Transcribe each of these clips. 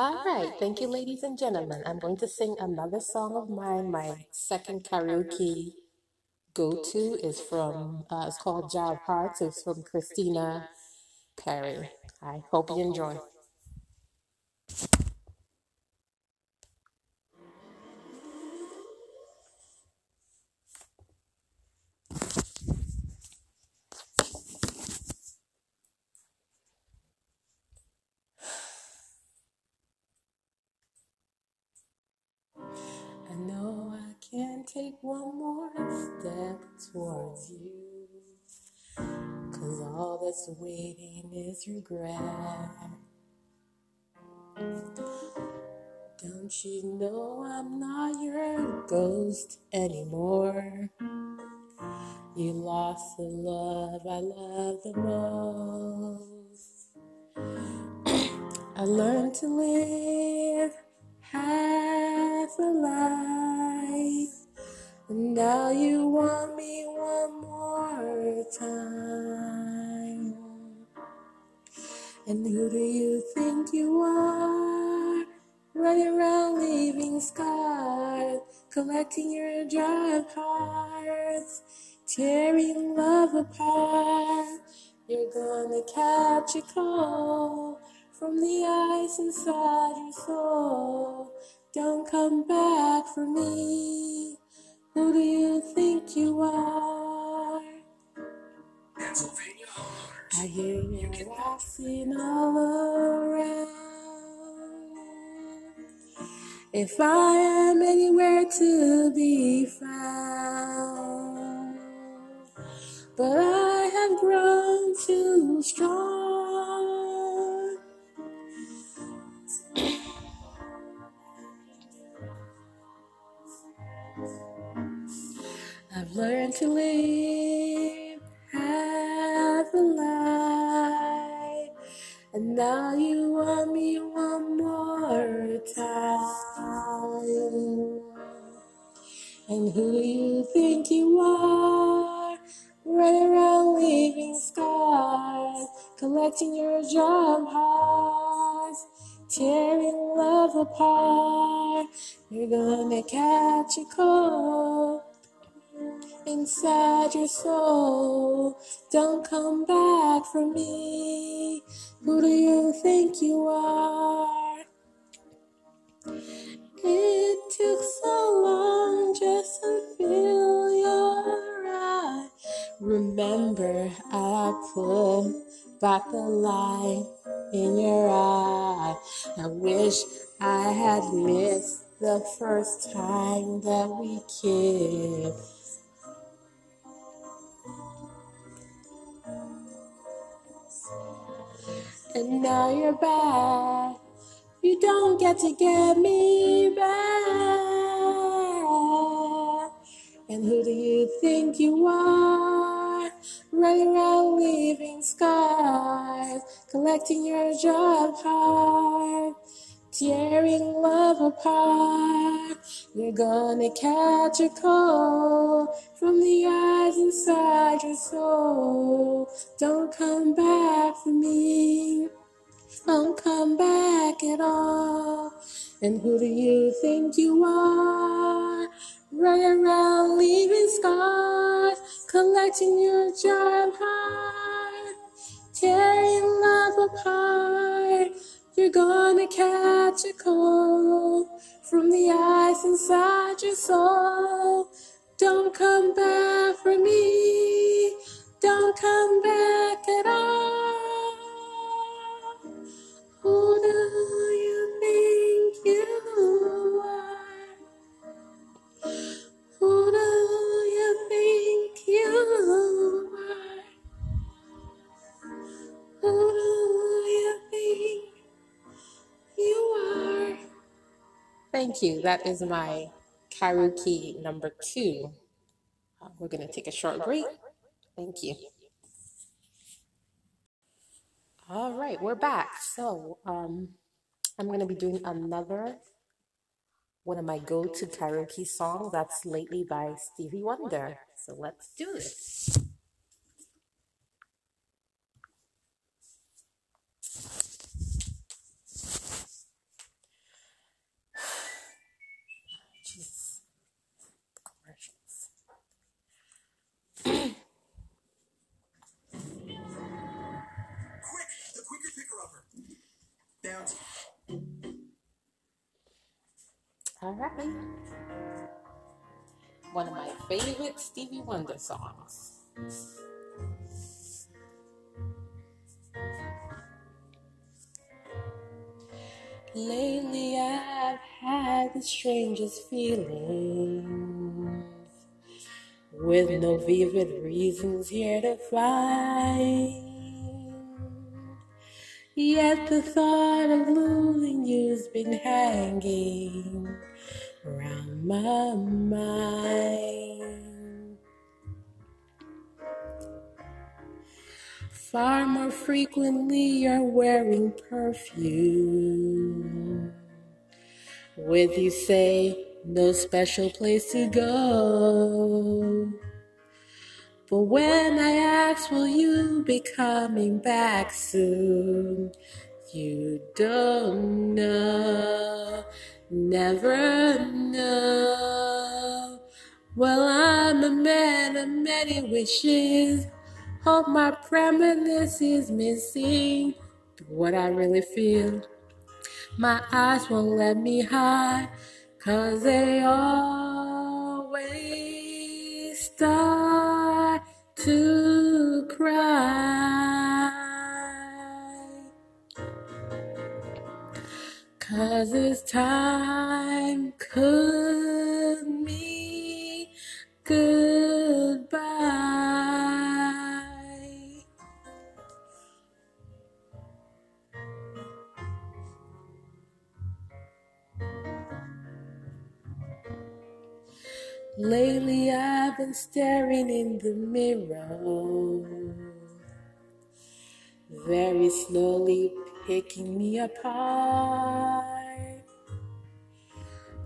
All right, thank you, ladies and gentlemen. I'm going to sing another song of mine. My second karaoke go-to is from, uh, it's called Jar of Hearts. It's from Christina Perri. I hope you enjoy. Take one more step towards you. Cause all that's waiting is regret. Don't you know I'm not your ghost anymore? You lost the love I love the most. I learned to live half a life, and now you want me one more time. And who do you think you are? Running around leaving scars, collecting your of hearts, tearing love apart. You're gonna catch a cold from the ice inside your soul. Don't come back for me. Who do you think you are? I hear you waltzing all around. If I am anywhere to be found, but I have grown too strong. Catch a cold inside your soul. Don't come back for me. Who do you think you are? It took so long just to feel your eye. Remember, I put back the light in your eye. I wish I had missed the first time that we kissed. And now you're back. You don't get to get me back. And who do you think you are? Running around leaving scars, collecting your job heart, tearing love apart. You're gonna catch a cold from the eyes inside your soul. Don't come back for me. Don't come back at all. And who do you think you are? Running around leaving scars, collecting your of heart, tearing love apart. You're gonna catch a cold from the ice inside your soul. Don't come back for me. Don't come back at all. Who do you think you are? Who do you think you are? Who do you think you are? Thank you. That is my karaoke number two. Uh, we're going to take a short break. Thank you. All right, we're back. So, um, I'm going to be doing another one of my go-to karaoke songs. That's lately by Stevie Wonder. So let's do this. Favorite Stevie Wonder songs. Lately, I've had the strangest feelings with no vivid reasons here to find. Yet the thought of losing you's been hanging around my mind. Far more frequently, you're wearing perfume. With you say, no special place to go. But when I ask, will you be coming back soon? You don't know, never know. Well, I'm a man of many wishes. Hope my premonition is missing what I really feel. My eyes won't let me hide, cause they always start to cry. Cause this time could mean goodbye. Lately, I've been staring in the mirror, very slowly picking me apart.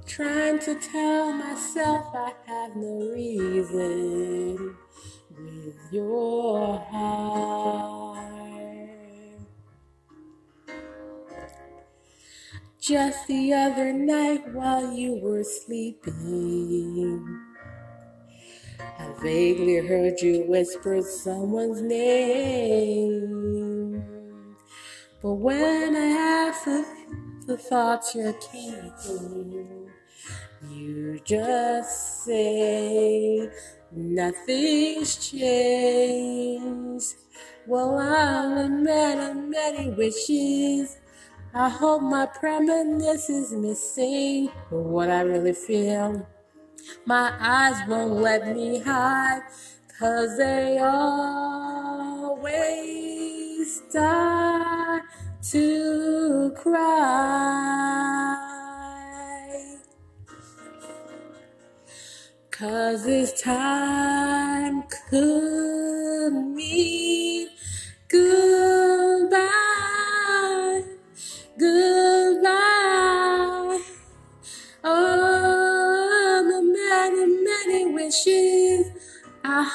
Trying to tell myself I have no reason with your heart. Just the other night while you were sleeping, I vaguely heard you whisper someone's name. But when I asked if the thoughts you're keeping, you just say nothing's changed. Well, I'm a man of many wishes. I hope my premonition is missing what I really feel. My eyes won't let me hide, cause they always start to cry. Cause this time could mean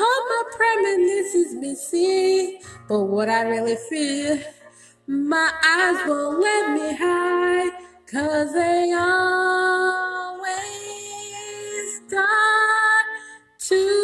my premonition is missing, but what I really feel, my eyes won't let me hide, cause they always start to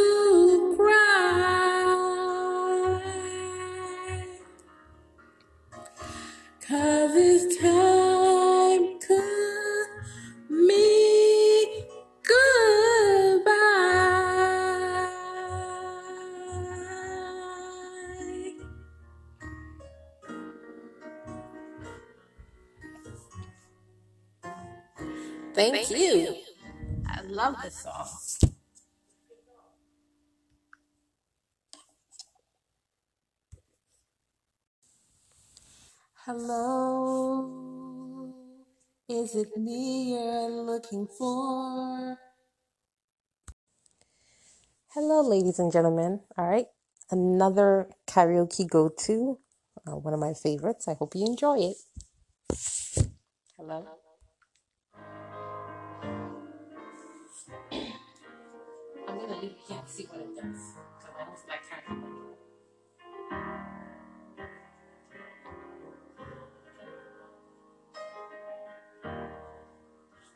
Hello, is it me you're looking for? Hello, ladies and gentlemen. All right, another karaoke go to, uh, one of my favorites. I hope you enjoy it. Hello. I'm gonna leave here to see what it does. Because I don't like karaoke.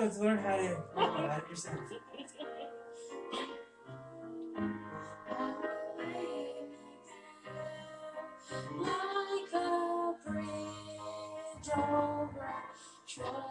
have to learn how to that yourself. like a bridge over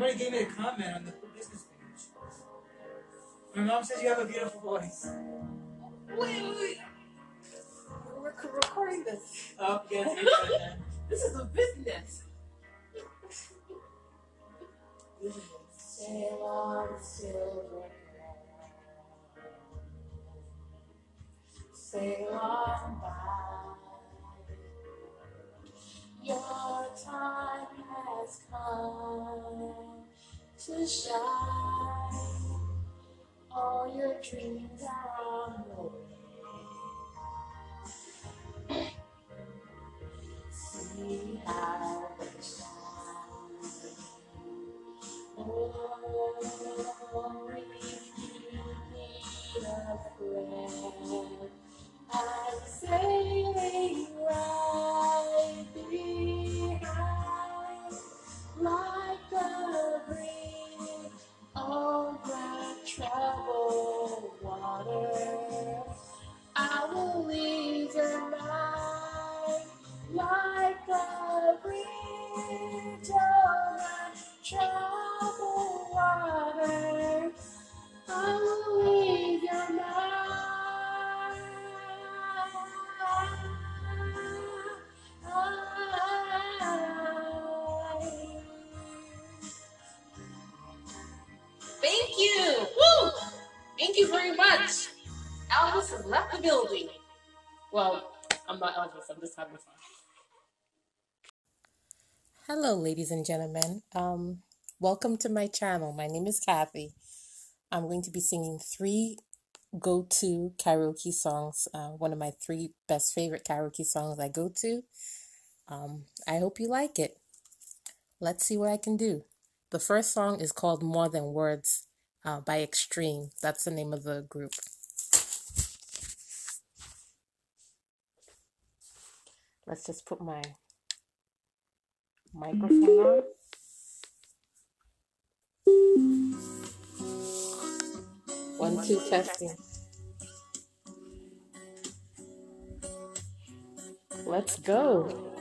Somebody gave me a comment on the business page. My mom says you have a beautiful voice. Wait, wait, wait. We're recording this. Oh, yes, you. This is a business. Sail on, silver current. Sail on by. Your time has come to shine. All your dreams are on the way. See how they shine. Oh, if you need a friend, I'm sailing right troubled water. I will leave your mind you very much. Elvis has left the building. Well, I'm not Elvis. I'm just having fun. Hello, ladies and gentlemen. Um, welcome to my channel. My name is Kathy. I'm going to be singing three go-to karaoke songs. Uh, one of my three best favorite karaoke songs I go to. Um, I hope you like it. Let's see what I can do. The first song is called More Than Words uh, by Extreme. That's the name of the group. Let's just put my microphone on. One, two, testing. Let's go.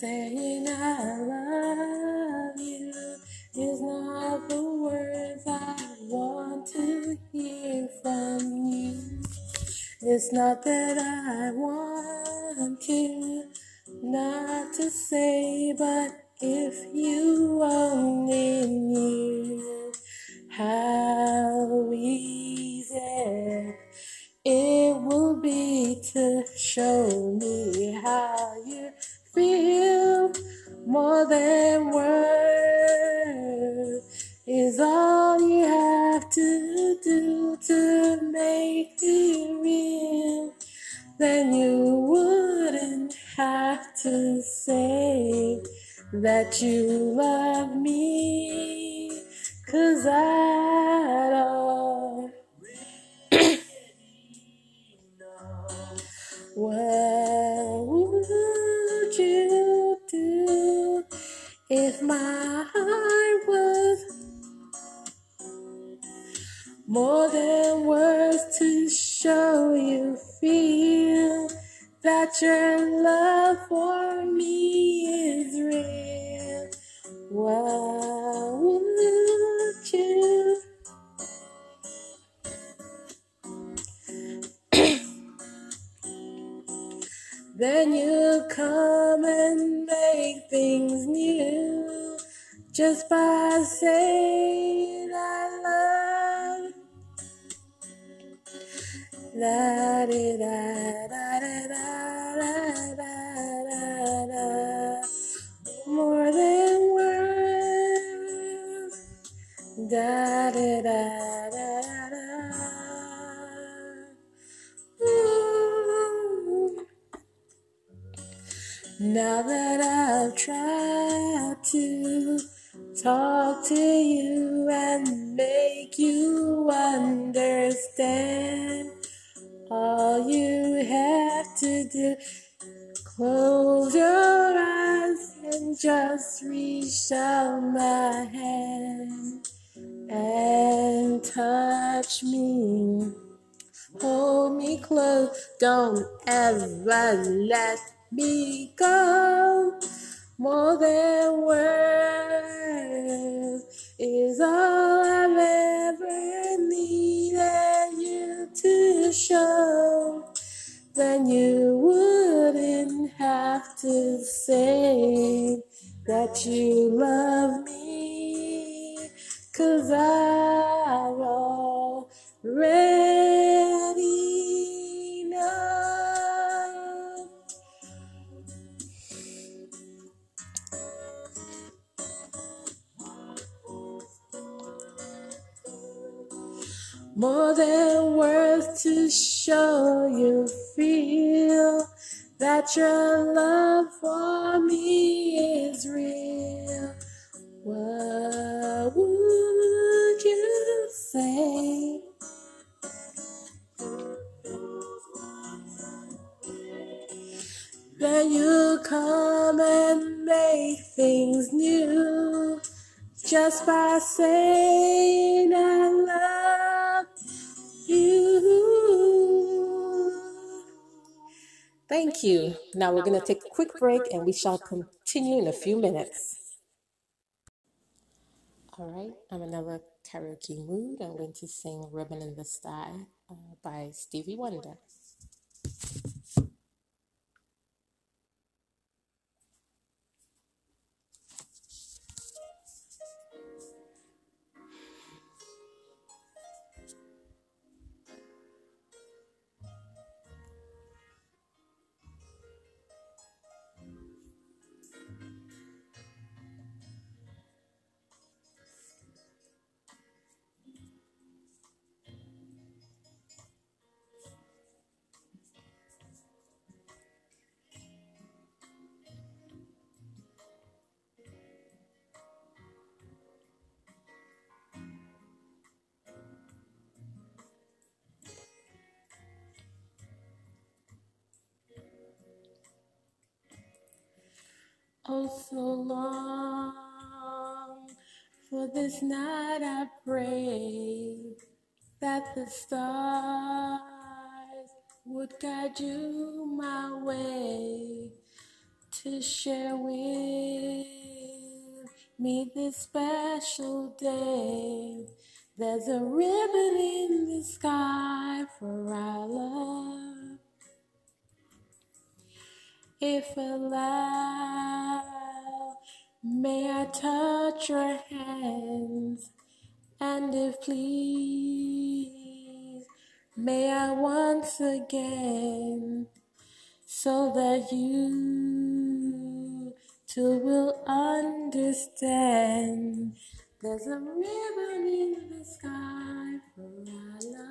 Saying I love you is not the words I want to hear from you. It's not that I want you not to say, but if you only knew how easy it will be to show me how you feel more than words is all you have to do to make it real. Then you wouldn't have to say that you love me, cause I don't. Just reach out my hand and touch me. Hold me close, don't ever let me go. More than words is all I've ever needed you to show. Then you wouldn't have to say that you love me, cause I've already know. More than words to show you feel that your love for me is real. What would you say? Then you come and make things new just by saying I love you. Thank you. Now we're going to take a quick break and we shall continue in a few minutes. All right, I'm in another karaoke mood. I'm going to sing Ribbon in the Sky uh, by Stevie Wonder. Oh, so long for this night I pray that the stars would guide you my way to share with me this special day. There's a ribbon in the sky for our love. If allowed, may I touch your hands, and if please, may I once again, so that you too will understand. There's a ribbon in the sky for our love.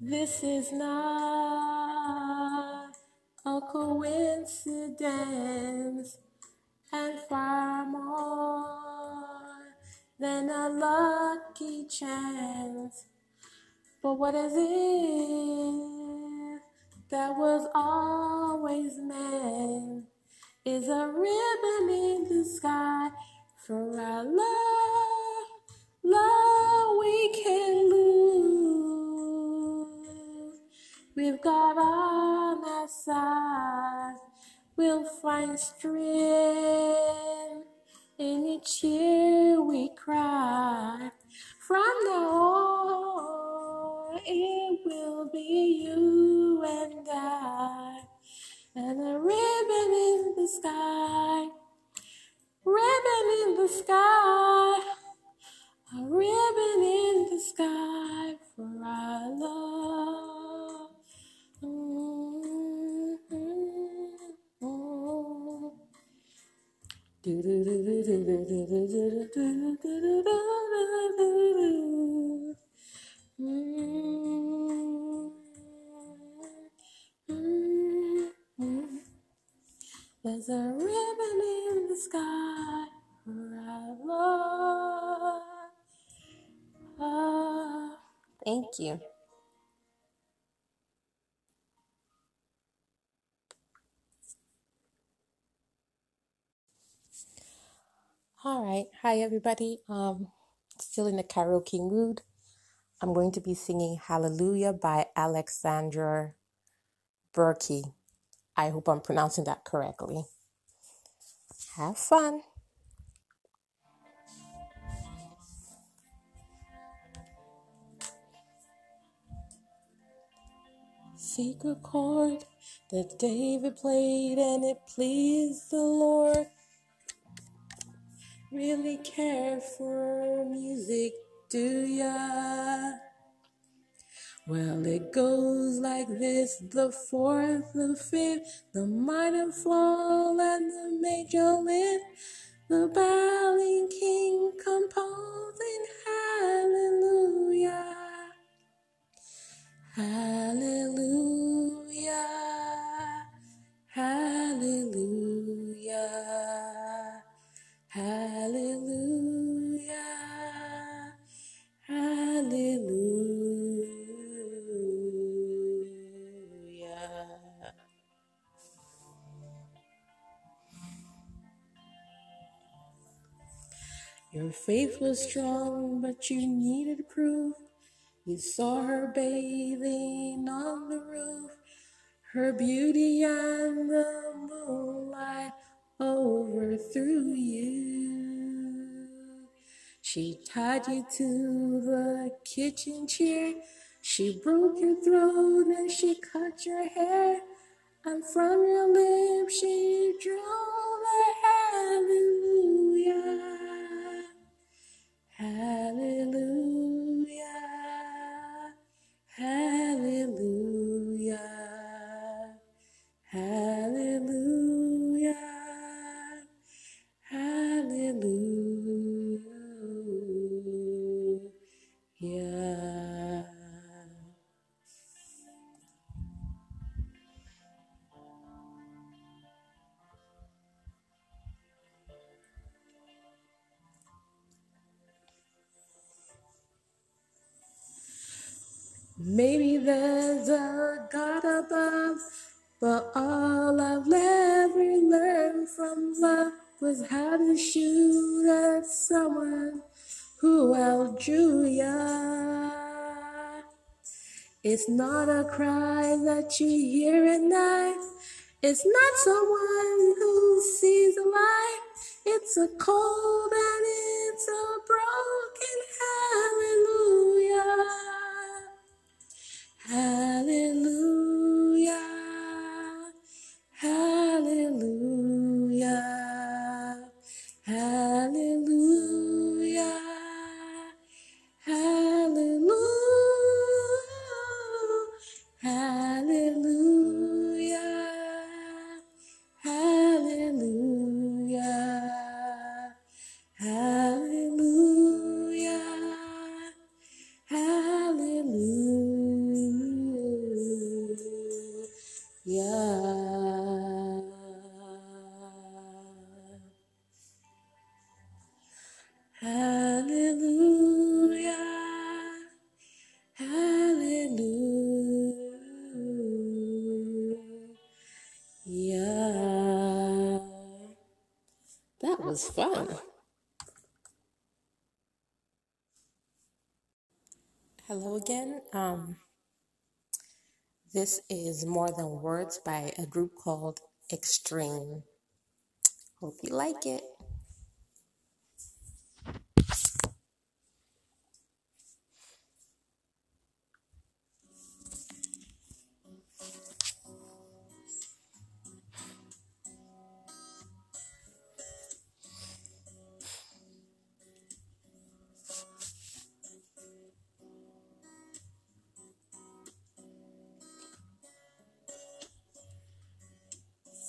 This is not What is it that was always meant? Is a ribbon in the sky for our love, There's a ribbon in the sky love. Thank you. All right. Hi, everybody. Um, still in the karaoke mood. I'm going to be singing Hallelujah by Alexandra Burke. I hope I'm pronouncing that correctly. Have fun. Secret chord that David played and it pleased the Lord. Really care for music, do ya? Well, it goes like this the fourth, the fifth, the minor fall, and the major lift. The bowing king composing hallelujah. Hallelujah. Hallelujah. Hallelujah. Your faith was strong, but you needed proof. You saw her bathing on the roof, her beauty and the moonlight overthrew you. She tied you to the kitchen chair, she broke your throat and she cut your hair, and from your lips she drew the hallelujah. Hallelujah. It's not a cry that you hear at night. It's not someone who sees a light. It's a cold and was fun. Hello again. Um, this is More Than Words by a group called Extreme. Hope you like it.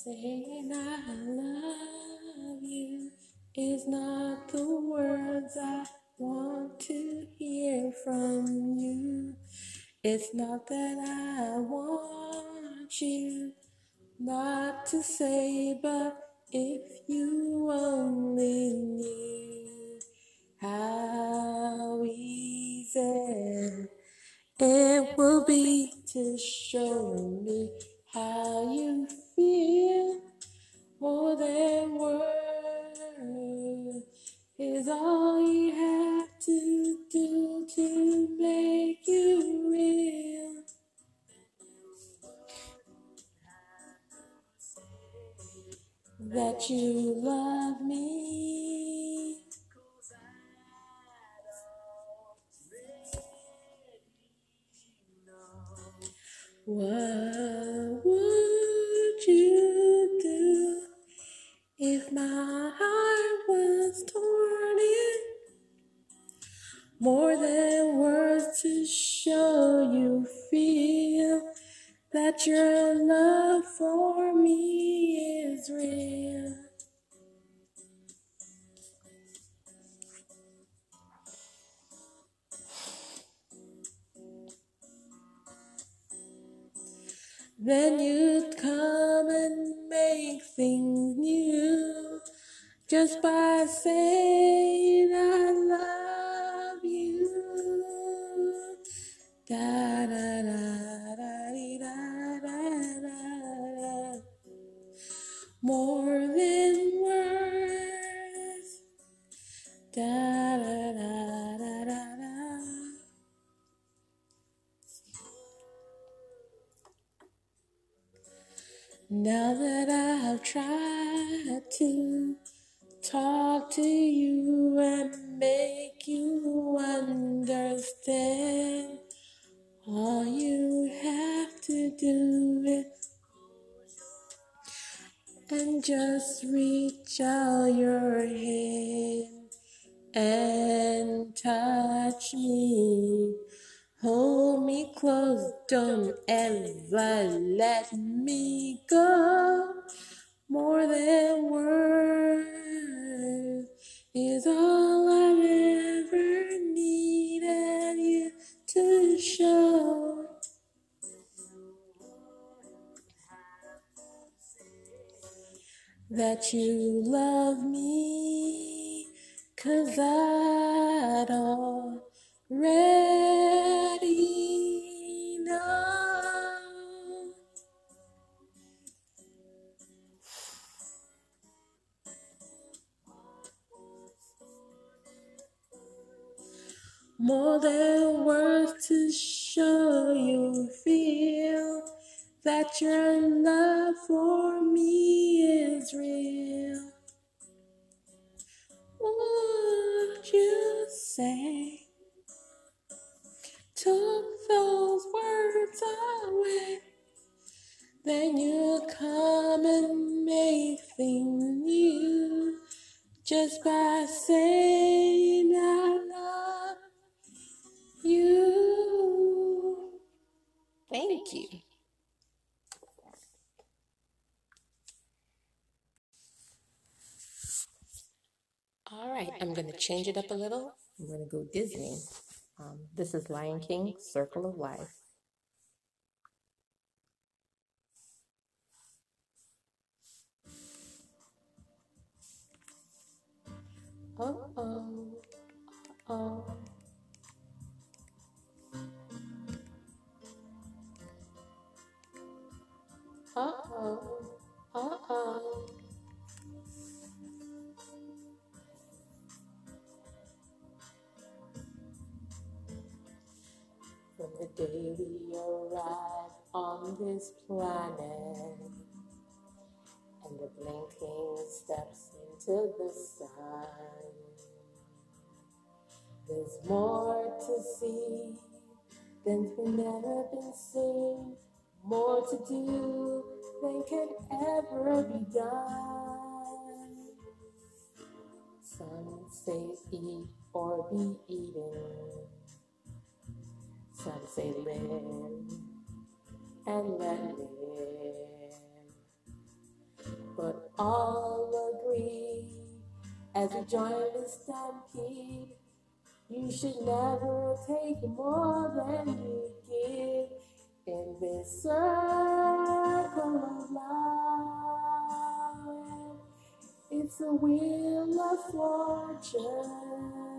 Saying I love you is not the words I want to hear from you. It's not that I want you not to say, but if you only knew how easy it will be to show me how you feel more than words is all you have to do to make you real. That you love me. What would if my heart was torn in? More than words to show you feel that your love for me is real. Then you'd come and make things new just by saying I that your love for me is real. Would you say, took those words away? Then you come and make things new just by saying I love you. Thank you. All right, I'm going to change it up a little. I'm going to go Disney. Um, this is Lion King, Circle of Life. Oh, oh, oh. Uh oh, uh oh. Day we arrive on this planet and the blinking steps into the sun, there's more to see than's been never been seen, more to do than can ever be done. Some say eat or be eaten. Some say live and let live. But all agree as we join the stampede, you should never take more than you give in this circle of life. It's a wheel of fortune.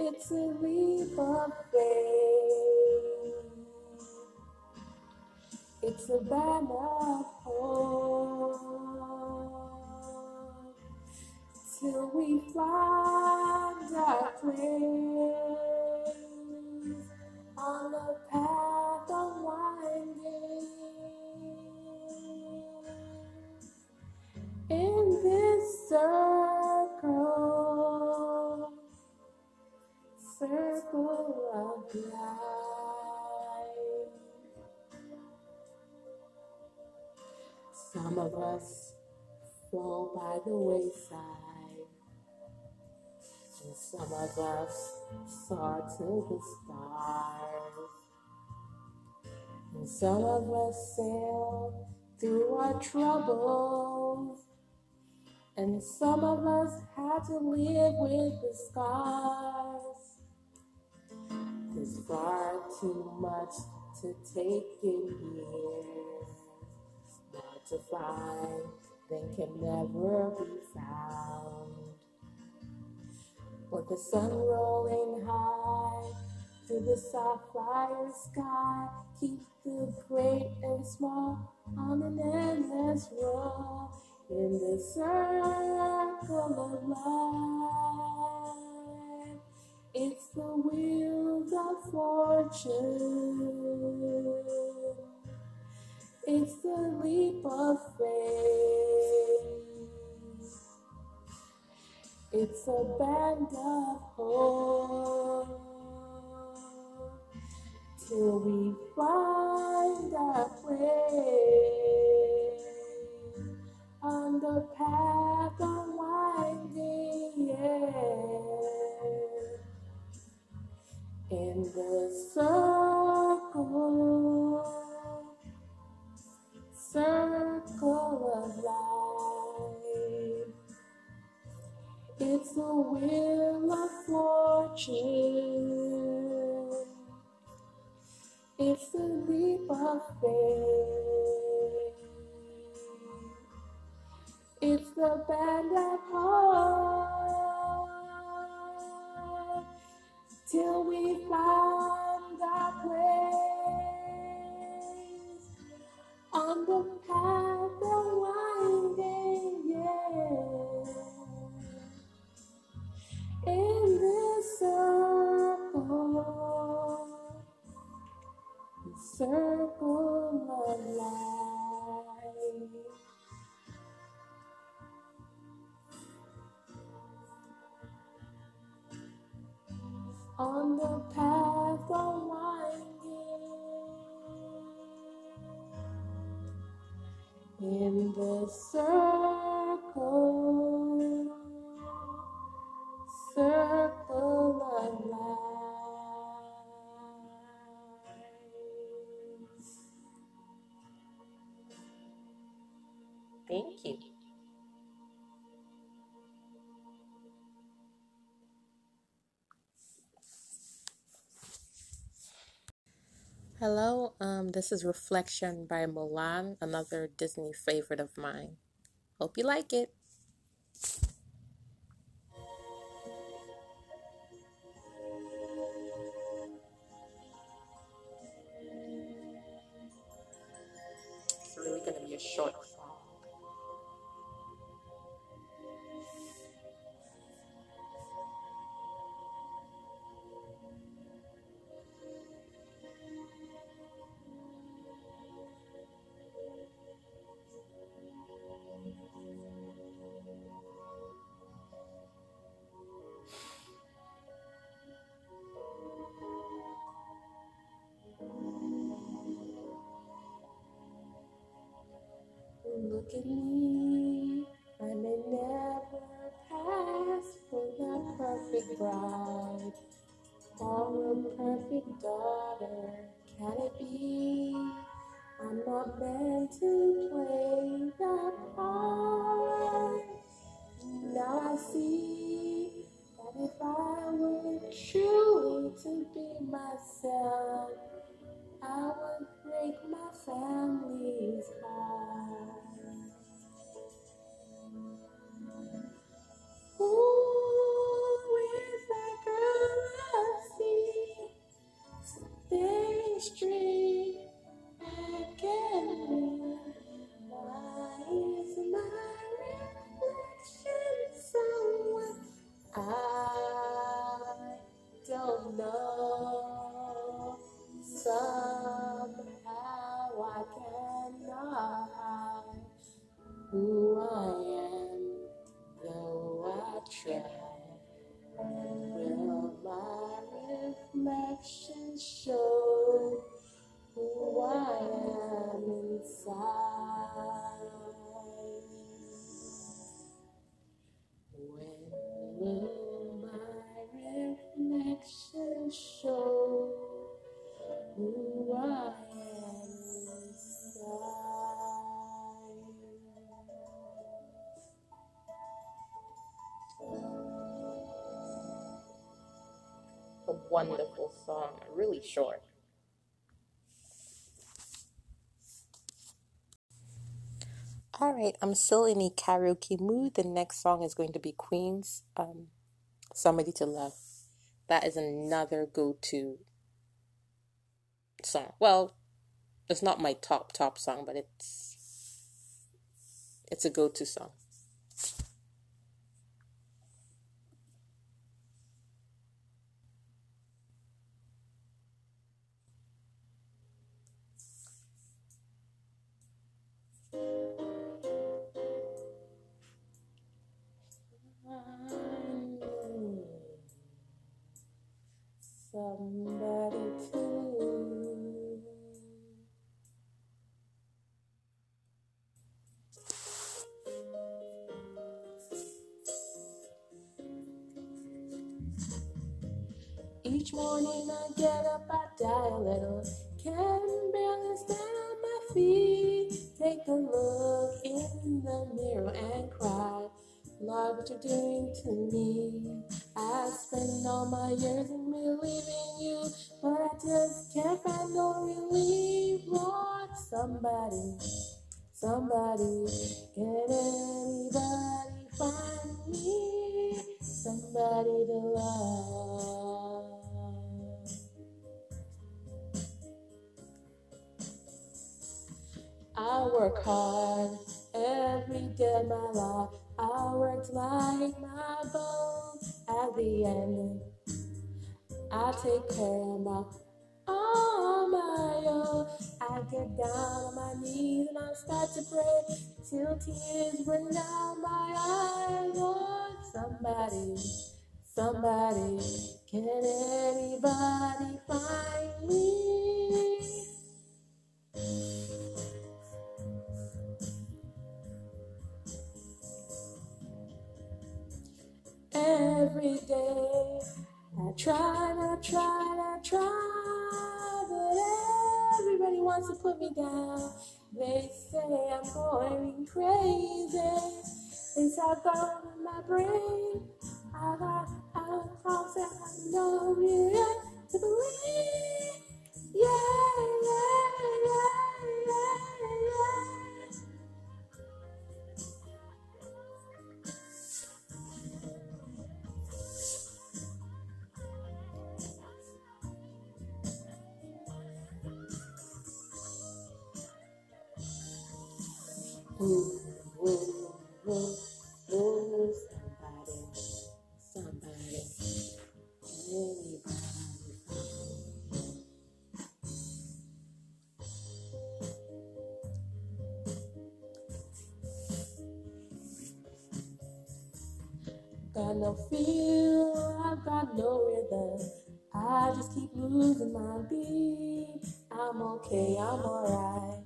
It's a leap of faith. It's a banner of hope. Till we find our place on the path unwinding. In this circle, circle of life. Some of us fall by the wayside, and some of us soar to the stars, and some of us sail through our troubles, and some of us had to live with the scars. There's far too much to take in here, more to find than can never be found. But the sun rolling high through the sapphire sky keeps the great and small on an endless roll in the circle of life. It's the wheels of fortune. It's the leap of faith. It's a band of hope till we find our way on the path unwinding. Yeah. In the circle, circle of life. It's a wheel of fortune. It's a leap of faith. It's the band of hope till we find our place on the path of Hello, um, this is Reflection by Mulan, another Disney favorite of mine. Hope you like it. Me, I may never pass for the perfect bride or a perfect daughter. Can it be? I'm not meant to play that part. Now I see that if I were truly to be myself, I would break my family's heart. Staring wonderful song, really short. All right, I'm still in a karaoke mood. The next song is going to be Queen's um, Somebody to Love. That is another go to song. Well, it's not my top, top song, but it's it's a go to song. Work hard every day of my life. I worked like my bones. At the end, I take care of my all my own. I get down on my knees and I start to pray till tears run down my eyes. Lord, somebody, somebody, can anybody find me? Going crazy. They start going in my brain. I got out thoughts that I know you yet to believe. Yeah, Got no feel, I've got no rhythm. I just keep losing my beat. I'm okay, I'm alright.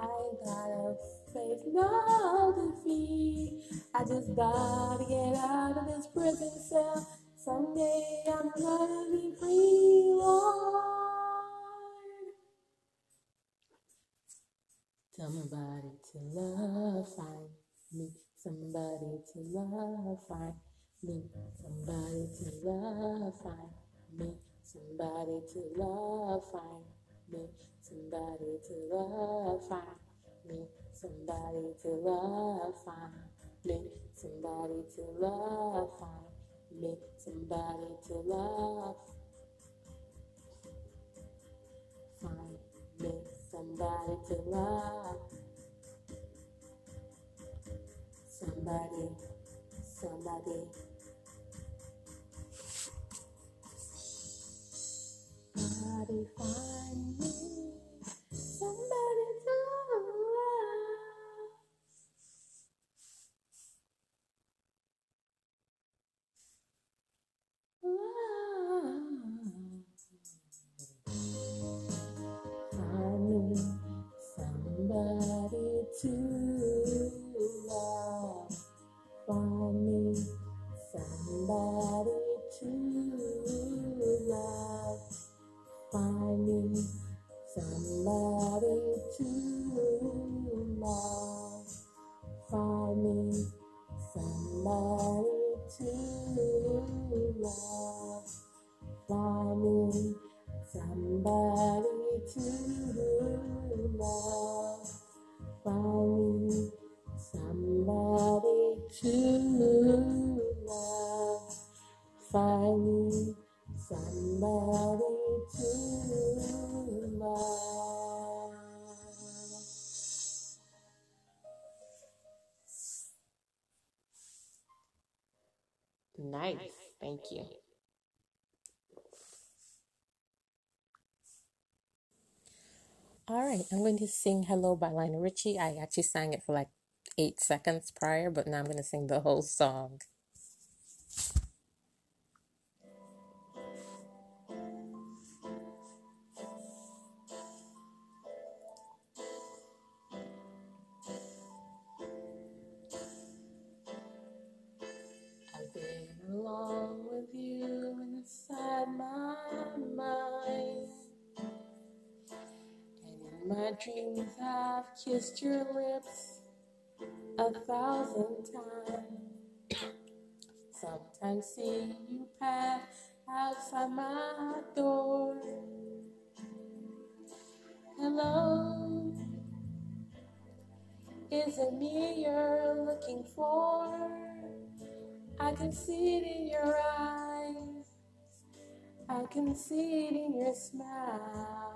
I ain't got a faith, no defeat. I just gotta get out of this prison cell. Someday I'm gonna be free, Lord. Somebody to love, find me. Somebody to love, find me. Somebody to love, find me. Somebody to love, find me. Somebody to love, find me. Somebody to love, find me. Somebody to love, find me. Somebody to love, find me. Somebody to love. Somebody, somebody. Somebody find me. Somebody somebody to going to sing Hello by Lionel Richie. I actually sang it for like eight seconds prior, but now I'm going to sing the whole song. Kissed your lips a thousand times. Sometimes see you pass outside my door. Hello, is it me you're looking for? I can see it in your eyes. I can see it in your smile.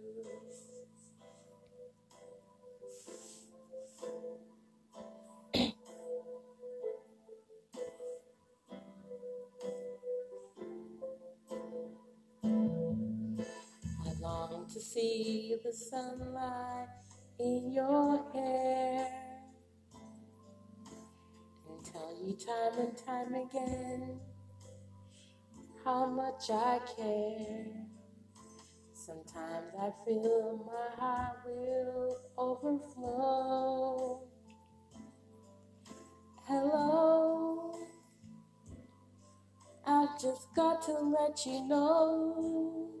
See the sunlight in your hair and tell you time and time again how much I care. Sometimes I feel my heart will overflow. Hello, I just got to let you know.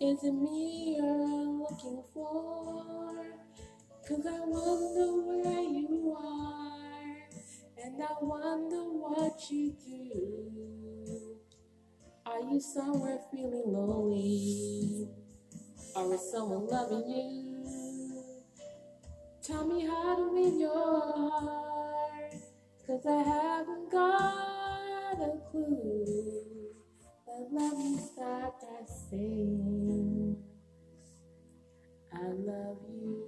Is it me you're looking for? Cause I wonder where you are, and I wonder what you do. Are you somewhere feeling lonely, or is someone loving you? Tell me how to win your heart, cause I haven't got a clue. Let me start by saying, I love you.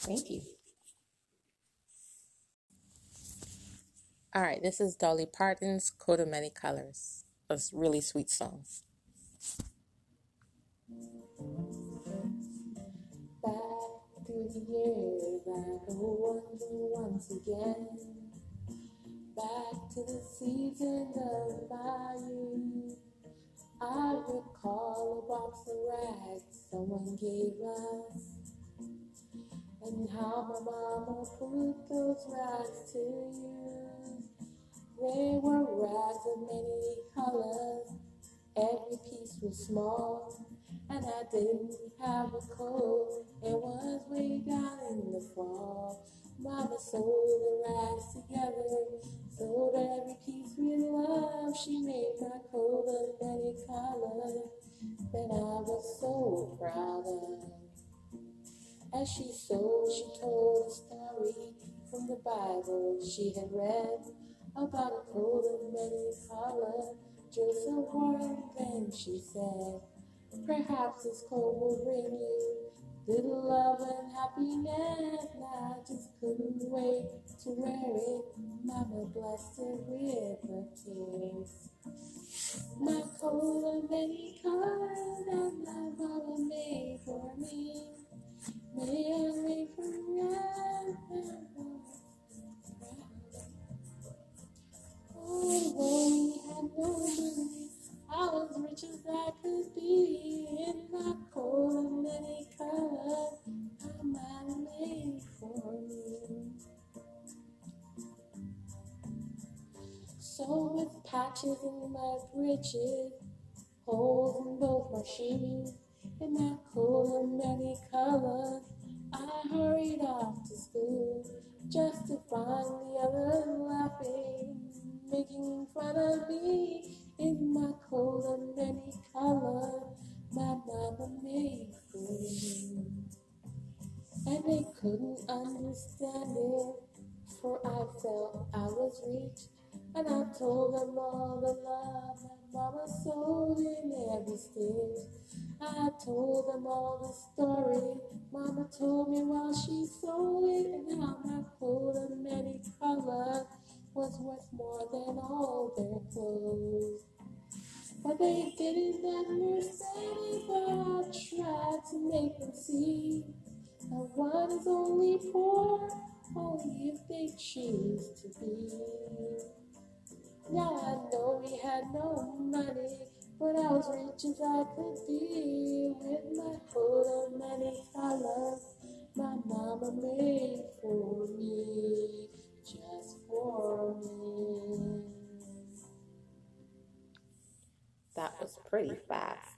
Thank you. All right, this is Dolly Parton's Coat of Many Colors. a really sweet song. Back through the years, I go once again. Back to the season of my youth. I recall a box of rags someone gave us. And how my mama put those rags to use. They were rags of many colors. Every piece was small. And I didn't have a coat. It was way down in the fall. Mama sewed the rags together. Sewed every piece with love. She made my coat of many colors. That I was so proud of. As she sewed, she told a story from the Bible she had read about a coat of many colors Joseph wore. And then she said, Perhaps this coat will bring you little love and happiness. And I just couldn't wait to wear it. Mama blessed it with a kiss. My coat of many colors that my mama made for me. May I live forever. I as I could be. In my coat of many colors, my mama made for me. So with patches in my breeches, holes in both my shoes, in my coat of many colors, mama sewed in every stitch. I told them all the story mama told me while she sewed it, and how my coat of many colors was worth more than all their clothes. But they didn't understand, it, but I tried to make them see that one is only poor only if they choose to be. Now I know we had no money, but I was rich as I could be with my coat of many colors my mama made for me, just for me. That was pretty fast.